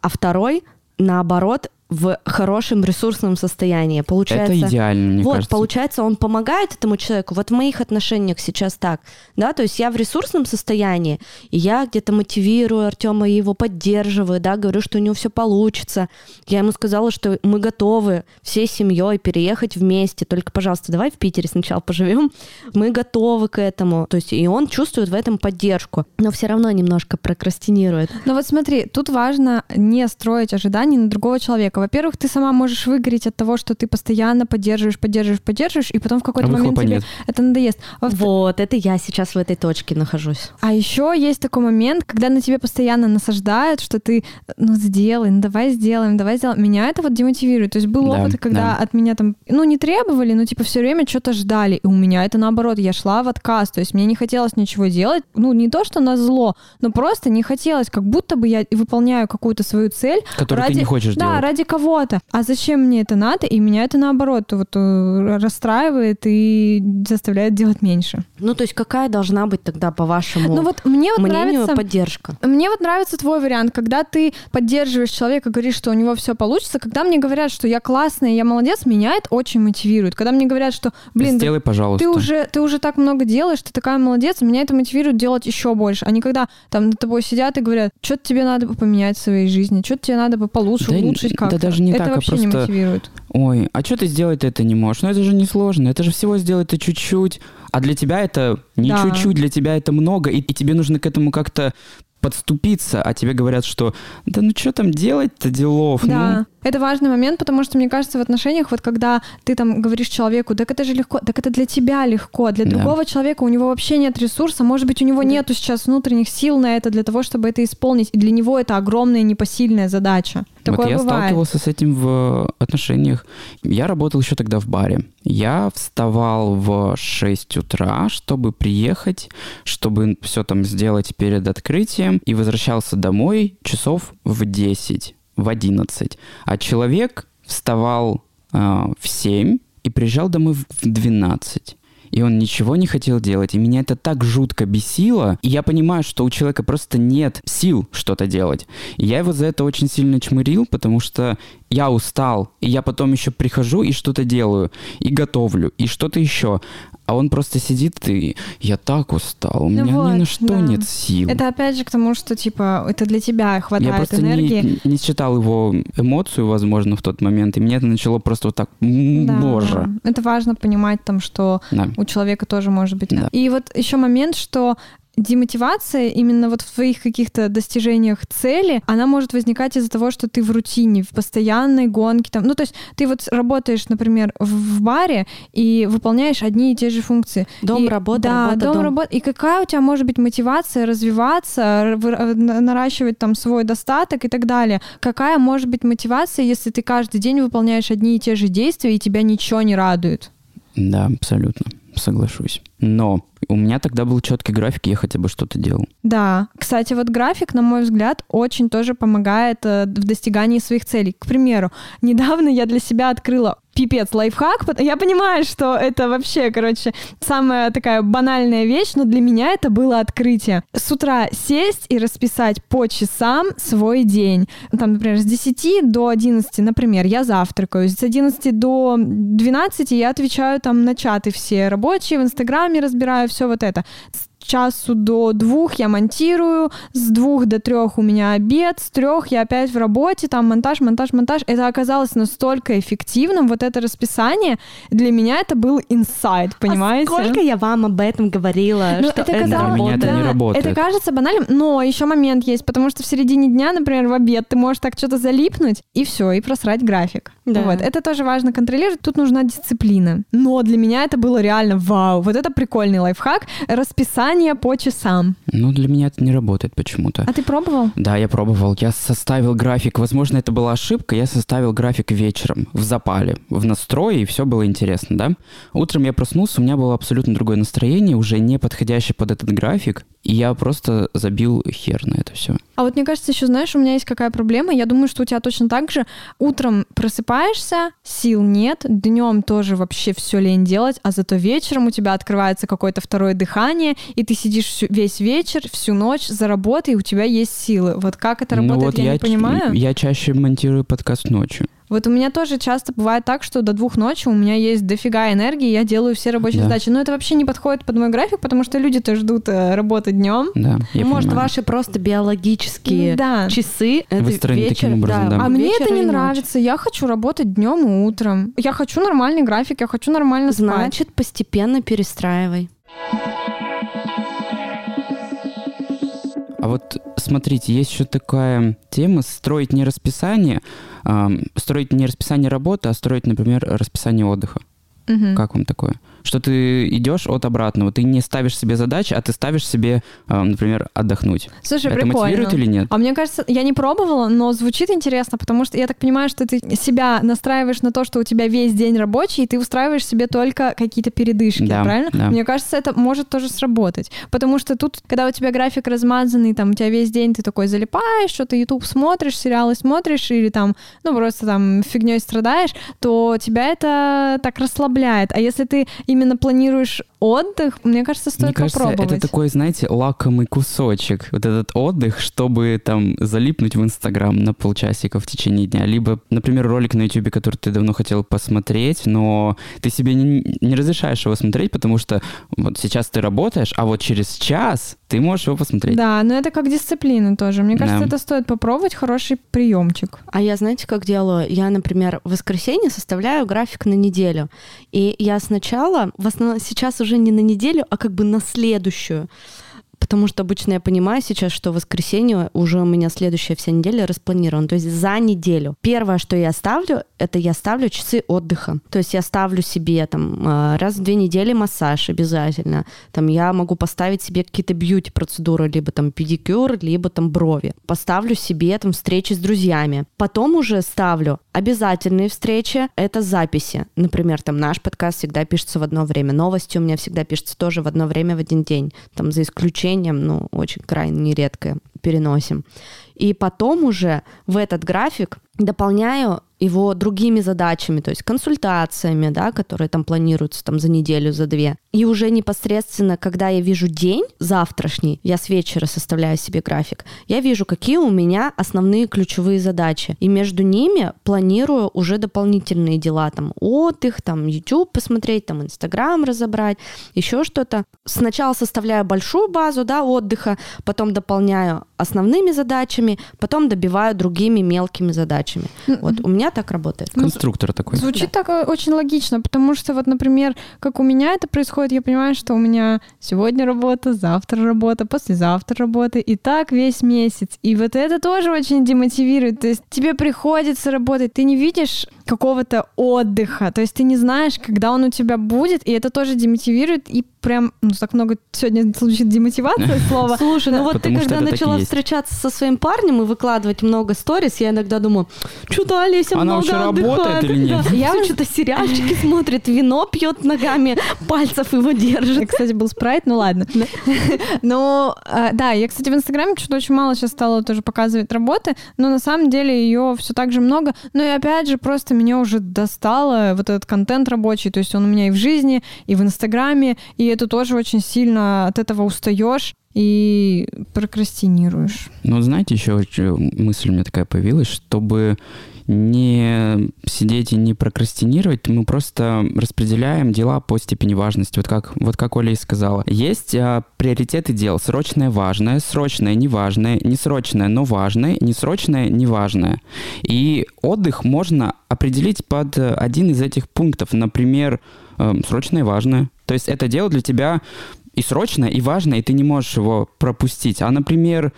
а второй, наоборот, в хорошем ресурсном состоянии. Получается, Это идеально, мне вот, кажется. получается, он помогает этому человеку. Вот в моих отношениях сейчас так, да, то есть я в ресурсном состоянии, и я где-то мотивирую Артема и его поддерживаю, да, говорю, что у него все получится. Я ему сказала, что мы готовы всей семьей переехать вместе, только, пожалуйста, давай в Питере сначала поживем. Мы готовы к этому. То есть и он чувствует в этом поддержку, но все равно немножко прокрастинирует. Но вот смотри, тут важно не строить ожиданий на другого человека. Во-первых, ты сама можешь выгореть от того, что ты постоянно поддерживаешь, поддерживаешь, поддерживаешь, и потом в какой-то А момент тебе нет. это надоест. Во- Вот, это я сейчас в этой точке нахожусь. А еще есть такой момент, когда на тебе постоянно насаждают, что ты, ну, сделай, ну, давай сделаем, давай сделаем. Меня это вот демотивирует. То есть был Да, опыт, когда да. от меня там, ну, не требовали, но, типа, все время что-то ждали. И у меня это наоборот, я шла в отказ. То есть мне не хотелось ничего делать. Ну, не то, что на зло, но просто не хотелось, как будто бы я выполняю какую-то свою цель. Которую ради- ты не хочешь Да, делать. ради кого-то. А зачем мне это надо? И меня это наоборот вот э, расстраивает и заставляет делать меньше. Ну, то есть какая должна быть тогда, по вашему Ну вот мне вот мнению, нравится... поддержка? Мне вот нравится твой вариант, когда ты поддерживаешь человека, говоришь, что у него все получится. Когда мне говорят, что я классная, я молодец, меня это очень мотивирует. Когда мне говорят, что, блин, да Сделай, пожалуйста. ты уже, ты уже так много делаешь, ты такая молодец, меня это мотивирует делать еще больше. А не когда там над тобой сидят и говорят, что-то тебе надо бы поменять в своей жизни, что-то тебе надо бы получше, Да, улучшить да даже не это так, а вообще не просто- мотивирует. Ой, а что ты сделать это не можешь? Ну это же не сложно, это же всего сделать-то чуть-чуть. А для тебя это не Да. чуть-чуть, для тебя это много, и, и тебе нужно к этому как-то подступиться, а тебе говорят, что да ну что там делать-то делов, Да, ну это важный момент, потому что, мне кажется, в отношениях, вот когда ты там говоришь человеку, так это же легко, так это для тебя легко, для Да. другого человека у него вообще нет ресурса, может быть, у него нету сейчас внутренних сил на это для того, чтобы это исполнить, и для него это огромная непосильная задача. Такое вот я бывает. сталкивался с этим в отношениях. Я работал еще тогда в баре. Я вставал в 6 утра, чтобы приехать, чтобы все там сделать перед открытием, и возвращался домой часов в 10, в 11. А человек вставал а, в 7 и приезжал домой в 12. И он ничего не хотел делать. И меня это так жутко бесило. И я понимаю, что у человека просто нет сил что-то делать. И я его за это очень сильно чмырил, потому что я устал. И я потом еще прихожу и что-то делаю. И готовлю. И что-то еще. А он просто сидит и я так устал. У меня ни вот, на что да. нет сил. Это опять же к тому, что типа это для тебя Я хватает просто энергии. не, не считал его эмоцию, возможно, в тот момент. И мне это начало просто вот так, Да, боже. Это важно понимать там, что Да. у человека тоже может быть. Да. И вот еще момент, что демотивация именно вот в твоих каких-то достижениях цели, она может возникать из-за того, что ты в рутине, в постоянной гонке. Там. Ну, то есть ты вот работаешь, например, в, в баре и выполняешь одни и те же функции. Дом, И- работа, да, работа, дом, дом. работа. И какая у тебя может быть мотивация развиваться, э, на- наращивать там свой достаток и так далее? Какая может быть мотивация, если ты каждый день выполняешь одни и те же действия, и тебя ничего не радует? Да, абсолютно. Соглашусь. Но у меня тогда был четкий график, я хотя бы что-то делал. Да, кстати, вот график, на мой взгляд, очень тоже помогает э, в достигании своих целей. К примеру, недавно я для себя открыла пипец лайфхак. Я понимаю, что это вообще, короче, самая такая банальная вещь, но для меня это было открытие. С утра сесть и расписать по часам свой день. Там, например, с 10 до 11, например, я завтракаю. С 11 до 12 я отвечаю там на чаты все рабочие, в Инстаграме разбираю все вот это. С часу до двух я монтирую, с двух до трех у меня обед, с трех я опять в работе, там монтаж, монтаж, монтаж. Это оказалось настолько эффективным, вот это расписание. Для меня это был инсайт, понимаете? А сколько я вам об этом говорила, Ну, что это это, казалось- Для меня это не работает. Это кажется банальным, но еще момент есть, потому что в середине дня, например, в обед ты можешь так что-то залипнуть, и все, и просрать график. Да. Вот. Это тоже важно контролировать, тут нужна дисциплина. Но для меня это было реально вау. Вот это прикольный лайфхак. Расписание по часам. Ну, для меня это не работает почему-то. А ты пробовал? Да, я пробовал. Я составил график. Возможно, это была ошибка. Я составил график вечером, в запале, в настрое, и все было интересно, да? Утром я проснулся, у меня было абсолютно другое настроение, уже не подходящее под этот график, и я просто забил хер на это все. А вот мне кажется, еще знаешь, у меня есть какая проблема. Я думаю, что у тебя точно так же. Утром просыпаешься, сил нет, днем тоже вообще все лень делать, а зато вечером у тебя открывается какое-то второе дыхание, и ты сидишь всю- весь вечер, всю ночь за работой, и у тебя есть силы. Вот как это ну работает, вот я, я, не понимаю. я чаще монтирую подкаст ночью. Вот у меня тоже часто бывает так, что до двух ночи у меня есть дофига энергии, я делаю все рабочие Да. задачи. Но это вообще не подходит под мой график, потому что люди-то ждут э, работы днем. Да, я Ну, Может, понимаю. ваши просто биологические Да. часы, это Выстроены вечер, таким образом, да. А мне вечер это не ночь. нравится. Я хочу работать днем и утром. Я хочу нормальный график, я хочу нормально спать. Значит, постепенно перестраивай. А вот смотрите, есть еще такая тема строить не расписание, ам, строить не расписание работы, а строить, например, расписание отдыха. Мгм. Как вам такое? Что ты идешь от обратного, ты не ставишь себе задачи, а ты ставишь себе, ам, например, отдохнуть. Слушай, Это прикольно. мотивирует или нет? А мне кажется, я не пробовала, но звучит интересно, потому что я так понимаю, что ты себя настраиваешь на то, что у тебя весь день рабочий, и ты устраиваешь себе только какие-то передышки, Да, правильно? да. Мне кажется, это может тоже сработать. Потому что тут, когда у тебя график размазанный, там у тебя весь день ты такой залипаешь, что-то YouTube смотришь, сериалы смотришь, или там, ну, просто там фигней страдаешь, то тебя это так расслабляет. А если ты именно планируешь отдых, мне кажется, стоит Мне кажется, попробовать. это такой, знаете, лакомый кусочек. Вот этот отдых, чтобы там залипнуть в Инстаграм на полчасика в течение дня. Либо, например, ролик на Ютубе, который ты давно хотел посмотреть, но ты себе не, не разрешаешь его смотреть, потому что вот сейчас ты работаешь, а вот через час ты можешь его посмотреть. Да, но это как дисциплина тоже. Мне кажется, Да. это стоит попробовать, хороший приемчик. А я, знаете, как делаю? Я, например, в воскресенье составляю график на неделю. И я сначала, в основном сейчас уже не на неделю, а как бы на следующую. Потому что обычно я понимаю сейчас, что в воскресенье уже у меня следующая вся неделя распланирована. То есть за неделю. Первое, что я ставлю, это я ставлю часы отдыха. То есть я ставлю себе там э, раз в две недели массаж обязательно. Там я могу поставить себе какие-то бьюти-процедуры, либо там педикюр, либо там брови. Поставлю себе там встречи с друзьями. Потом уже ставлю обязательные встречи, это записи. Например, там наш подкаст всегда пишется в одно время. Новости у меня всегда пишутся тоже в одно время, в один день. Там за исключением, ну, очень крайне редко переносим. И потом уже в этот график дополняю его другими задачами, то есть консультациями, да, которые там планируются там за неделю, за две. И уже непосредственно, когда я вижу день завтрашний, я с вечера составляю себе график, я вижу, какие у меня основные ключевые задачи. И между ними планирую уже дополнительные дела, там отдых, там YouTube посмотреть, там Инстаграм разобрать, еще что-то. Сначала составляю большую базу, да, отдыха, потом дополняю основными задачами, потом добиваю другими мелкими задачами. Вот у меня так работает. Конструктор такой. Звучит так э, очень логично, потому что вот, например, как у меня это происходит, я понимаю, что у меня сегодня работа, завтра работа, послезавтра работа, и так весь месяц. И вот это тоже очень демотивирует. То есть тебе приходится работать, ты не видишь какого-то отдыха, то есть ты не знаешь, когда он у тебя будет, и это тоже демотивирует, и прям, ну, так много сегодня звучит демотивация слова. Слушай, ну вот ты когда начала. Встречаться со своим парнем и выкладывать много сторис, я иногда думаю, что-то Олеся Она много вообще работает отдыхает». или нет? Да. Я что-то сериальчики смотрит, вино пьет ногами, пальцев его держит. Кстати, был спрайт, ну ладно. Но, э, да, я, кстати, в Инстаграме что-то очень мало сейчас стала тоже показывать работы, но на самом деле ее все так же много. Ну и опять же, просто меня уже достало вот этот контент рабочий, то есть он у меня и в жизни, и в Инстаграме, и это тоже очень сильно от этого устаешь и прокрастинируешь. Ну, знаете, еще мысль у меня такая появилась, чтобы не сидеть и не прокрастинировать, мы просто распределяем дела по степени важности. Вот как, вот как Оля и сказала. Есть а, приоритеты дел. Срочное, важное, срочное, неважное, несрочное, но важное, несрочное, неважное. И отдых можно определить под один из этих пунктов. Например, э, срочное, важное. То есть это дело для тебя и срочное, и важное, и ты не можешь его пропустить. А, например,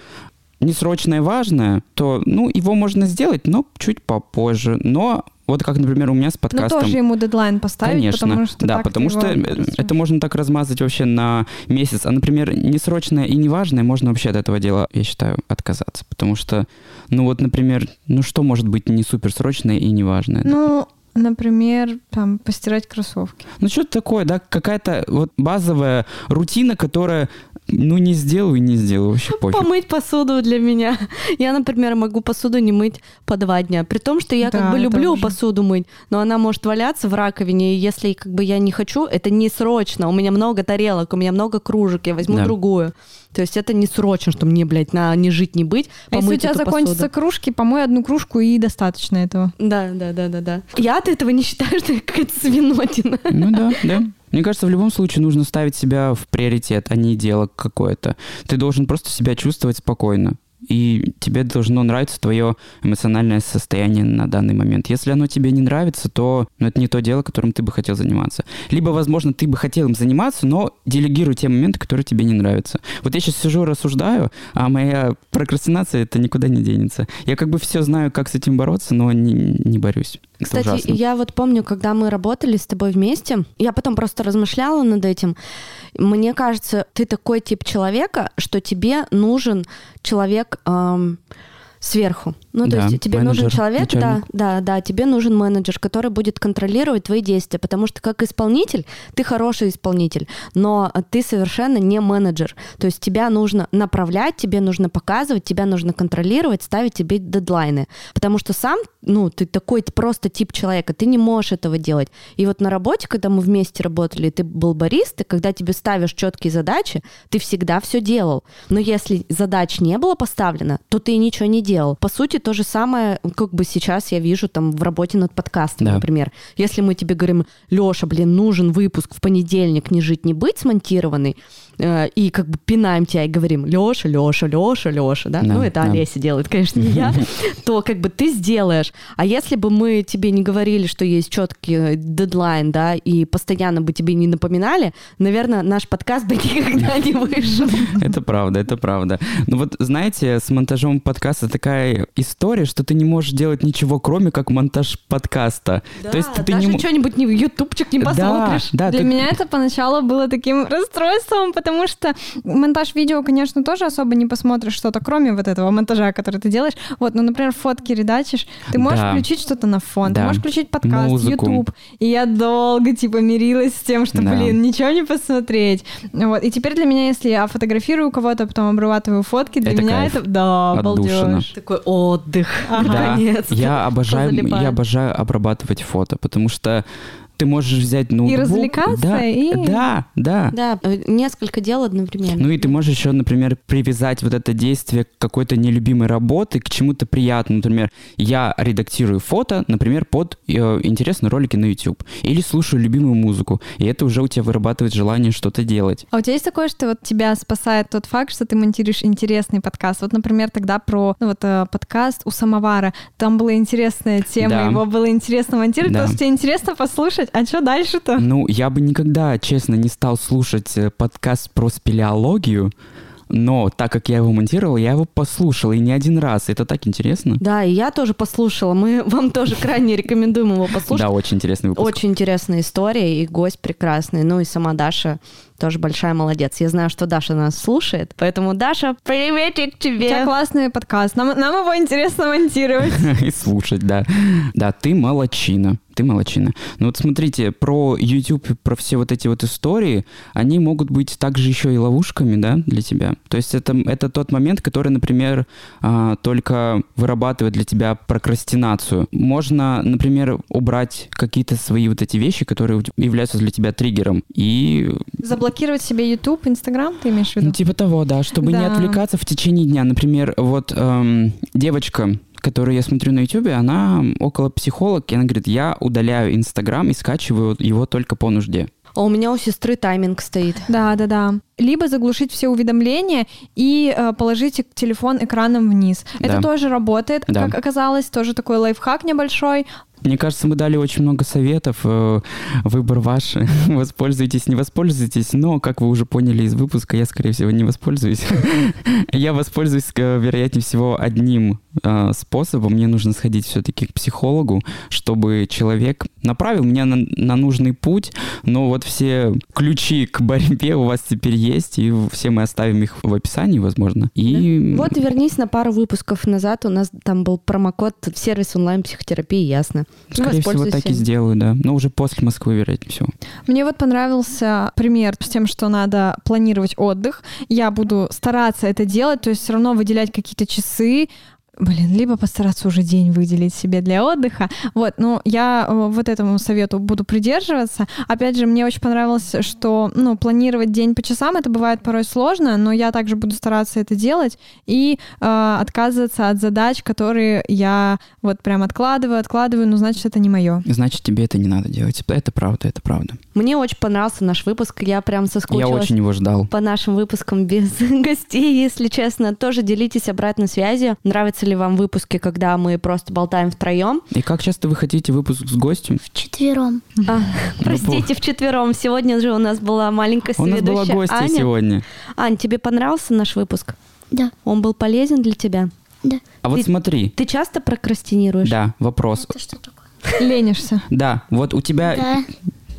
несрочное важное, то, ну, его можно сделать, но чуть попозже. Но вот как, например, у меня с подкастом... тоже ему дедлайн поставить, Конечно, потому что да, потому его что э, быстро- это можно так размазать вообще на месяц. А, например, несрочное и неважное, можно вообще от этого дела, я считаю, отказаться. Потому что, ну вот, например, ну что может быть не суперсрочное и неважное? Ну, например, там, постирать кроссовки. Ну что-то такое, да, какая-то вот базовая рутина, которая, ну не сделаю и не сделаю, вообще пофиг. Помыть посуду для меня. Я, например, могу посуду не мыть по два дня. При том, что я Да, как бы люблю уже. посуду мыть, но она может валяться в раковине, и если как бы я не хочу, это не срочно. У меня много тарелок, у меня много кружек, я возьму Да. другую. То есть это не срочно, что мне, блядь, на не жить, не быть, А если у тебя закончатся посуду. кружки, помой одну кружку и достаточно этого. Да, да, да, да, да. Я от этого не считаю, что я какая-то свинотина. Ну да, да. Мне кажется, в любом случае нужно ставить себя в приоритет, а не дело какое-то. Ты должен просто себя чувствовать спокойно. И тебе должно нравиться твое эмоциональное состояние на данный момент. Если оно тебе не нравится, то ну, это не то дело, которым ты бы хотел заниматься. Либо, возможно, ты бы хотел им заниматься, но делегируй те моменты, которые тебе не нравятся. Вот я сейчас сижу, рассуждаю, а моя прокрастинация это никуда не денется. Я как бы все знаю, как с этим бороться, но не, не борюсь. Это Кстати, ужасно. я вот помню, когда мы работали с тобой вместе, я потом просто размышляла над этим. Мне кажется, ты такой тип человека, что тебе нужен человек эм, сверху. Ну, то Да, есть тебе нужен менеджер, человек, да, начальник. да, да, тебе нужен менеджер, который будет контролировать твои действия, потому что как исполнитель ты хороший исполнитель, но ты совершенно не менеджер. То есть тебя нужно направлять, тебе нужно показывать, тебя нужно контролировать, ставить тебе дедлайны, потому что сам, ну, ты такой просто тип человека, ты не можешь этого делать. И вот на работе, когда мы вместе работали, ты был барист, и когда тебе ставишь четкие задачи, ты всегда все делал. Но если задач не было поставлено, то ты ничего не делал. По сути, то же самое, как бы сейчас я вижу там в работе над подкастом, Да. например. Если мы тебе говорим, Леша, блин, нужен выпуск в понедельник, не жить, не быть, смонтированный, и как бы пинаем тебя и говорим, Леша, Леша, Леша, Леша, да? Да, ну, это да. Олеся делает, конечно, не я, то как бы ты сделаешь. А если бы мы тебе не говорили, что есть четкий дедлайн, да, и постоянно бы тебе не напоминали, наверное, наш подкаст бы никогда не вышел. Это правда, это правда. Ну вот, знаете, с монтажом подкаста такая история, что ты не можешь делать ничего, кроме как монтаж подкаста. То есть ты даже не... что-нибудь не ютубчик не Да, посмотришь. да, Для ты- меня это поначалу было таким расстройством, потому что монтаж видео, конечно, тоже особо не посмотришь что-то, кроме вот этого монтажа, который ты делаешь. Вот, ну, например, фотки редачишь, ты можешь Да. включить что-то на фон, ты Да. можешь включить подкаст, Музыку. YouTube. И я долго, типа, мирилась с тем, что, Да. блин, ничего не посмотреть. Вот. И теперь для меня, если я фотографирую кого-то, а потом обрабатываю фотки, для Это меня кайф. это, да, Отдушина. балдеж. Такой отдых. Ага. Да, Наконец-то. я обожаю, я обожаю обрабатывать фото, потому что ты можешь взять ноутбук. развлекаться, да, и- Да, да. Да, э, несколько дел одновременно. Ну и ты можешь еще, например, привязать вот это действие к какой-то нелюбимой работы, к чему-то приятному. Например, я редактирую фото, например, под э, интересные ролики на YouTube. Или слушаю любимую музыку. И это уже у тебя вырабатывает желание что-то делать. А у тебя есть такое, что вот тебя спасает тот факт, что ты монтируешь интересный подкаст? Вот, например, тогда про ну, вот, э, подкаст у самовара. Там была интересная тема, Да. его было интересно монтировать, Да. потому что тебе интересно послушать, а что дальше-то? Ну, я бы никогда, честно, не стал слушать э, подкаст про спелеологию, но так как я его монтировал, я его послушал, и не один раз. Это так интересно. Да, и я тоже послушала. Мы вам тоже крайне рекомендуем его послушать. Да, очень интересный выпуск. Очень интересная история, и гость прекрасный. Ну и сама Даша тоже большая молодец. Я знаю, что Даша нас слушает, поэтому, Даша, приветик У тебя тебе. классный подкаст, нам, нам его интересно монтировать. И слушать, да. Да, ты молочина. Ты молочина. Ну вот смотрите, про YouTube, про все вот эти вот истории, они могут быть также еще и ловушками, да, для тебя. То есть это, это тот момент, который, например, а, только вырабатывает для тебя прокрастинацию. Можно, например, убрать какие-то свои вот эти вещи, которые являются для тебя триггером. И Заблокировать себе YouTube, Instagram, ты имеешь в виду? ну, типа того, да, чтобы не Да. отвлекаться в течение дня. Например, вот эм, девочка, которую я смотрю на Ютубе, она около психолог, и она говорит, я удаляю Инстаграм и скачиваю его только по нужде. А у меня у сестры тайминг стоит. Да, да, да. Либо заглушить все уведомления и э, положить телефон экраном вниз. Это Да. тоже работает, Да. как оказалось, тоже такой лайфхак небольшой. Мне кажется, мы дали очень много советов. э, Выбор ваш. Воспользуйтесь, не воспользуйтесь. Но, как вы уже поняли из выпуска, я, скорее всего, не воспользуюсь. Я воспользуюсь, э, вероятнее всего, одним э, способом. Мне нужно сходить все-таки к психологу, чтобы человек направил меня на, на нужный путь. Но вот все ключи к борьбе у вас теперь есть, и все мы оставим их в описании, возможно. И Вот и вернись на пару выпусков назад. У нас там был промокод в сервис онлайн-психотерапии, ясно. скорее всего, так и сделаю, да. Но уже после Москвы, вероятнее всего. Мне вот понравился пример с тем, что надо планировать отдых. Я буду стараться это делать, то есть все равно выделять какие-то часы, блин, либо постараться уже день выделить себе для отдыха. Вот, ну, я э, вот этому совету буду придерживаться. Опять же, мне очень понравилось, что, ну, планировать день по часам, это бывает порой сложно, но я также буду стараться это делать и э, отказываться от задач, которые я вот прям откладываю, откладываю, ну, значит, это не мое. Значит, тебе это не надо делать. Это правда, это правда. Мне очень понравился наш выпуск. Я прям соскучилась. Я очень его ждал. По нашим выпускам без гостей, если честно. Тоже делитесь обратной связью. Нравятся ли вам выпуски, когда мы просто болтаем втроем? И как часто вы хотите выпуск с гостем? Вчетвером. А, простите, вчетвером. Сегодня же у нас была маленькая У нас была гостья Аня. сегодня. Ань, тебе понравился наш выпуск? Да. Он был полезен для тебя? Да. А вот Ты- смотри. Ты часто прокрастинируешь? Да, вопрос. Это что такое? Ленишься, Да, вот у тебя, Да.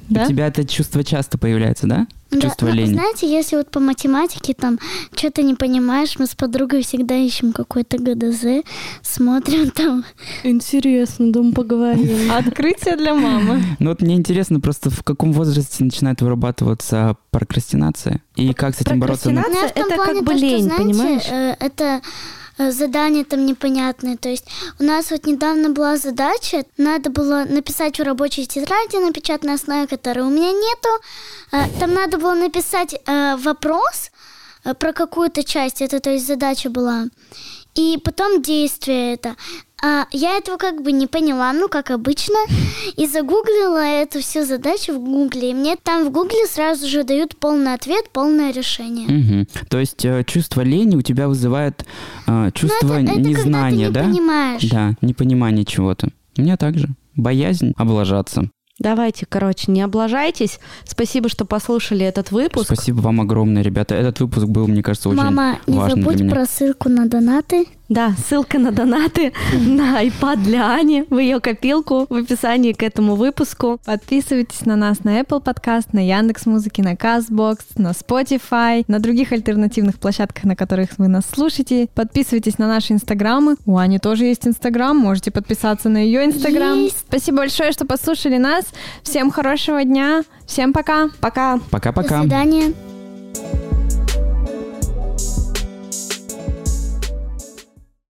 да? у тебя это чувство часто появляется, да? Да, Чувство ну, лени. Знаете, если вот по математике там что-то не понимаешь, мы с подругой всегда ищем какой-то ГДЗ, смотрим там. Интересно, думаю, поговорим. Открытие для мамы. Ну вот мне интересно просто, в каком возрасте начинает вырабатываться прокрастинация? И как с этим бороться? Прокрастинация Ну, это как бы лень, понимаешь? э, это э, задание там непонятное. То есть у нас вот недавно была задача, надо было написать в рабочей тетради на печатной основе, которой у меня нету. Э, Там надо было написать э, вопрос про какую-то часть, это то есть задача была. И потом действие это. А я этого как бы не поняла, ну, как обычно, и загуглила эту всю задачу в Гугле. И мне там в Гугле сразу же дают полный ответ, полное решение. Мгм. То есть э, чувство лени у тебя вызывает э, чувство Ну, это, это незнания, когда ты да? не понимаешь. Да, непонимание чего-то. У меня также. Боязнь облажаться. Давайте, короче, не облажайтесь. Спасибо, что послушали этот выпуск. Спасибо вам огромное, ребята. Этот выпуск был, мне кажется, очень Мама, не важный забудь для меня. про ссылку на донаты. Да, ссылка на донаты на iPad для Ани в ее копилку в описании к этому выпуску. Подписывайтесь на нас на Apple Podcast, на Яндекс Музыки, на Castbox, на Spotify, на других альтернативных площадках, на которых вы нас слушаете. Подписывайтесь на наши инстаграмы. У Ани тоже есть инстаграм, можете подписаться на ее инстаграм. Спасибо большое, что послушали нас. Всем хорошего дня. Всем пока. Пока. До Пока-пока. свидания.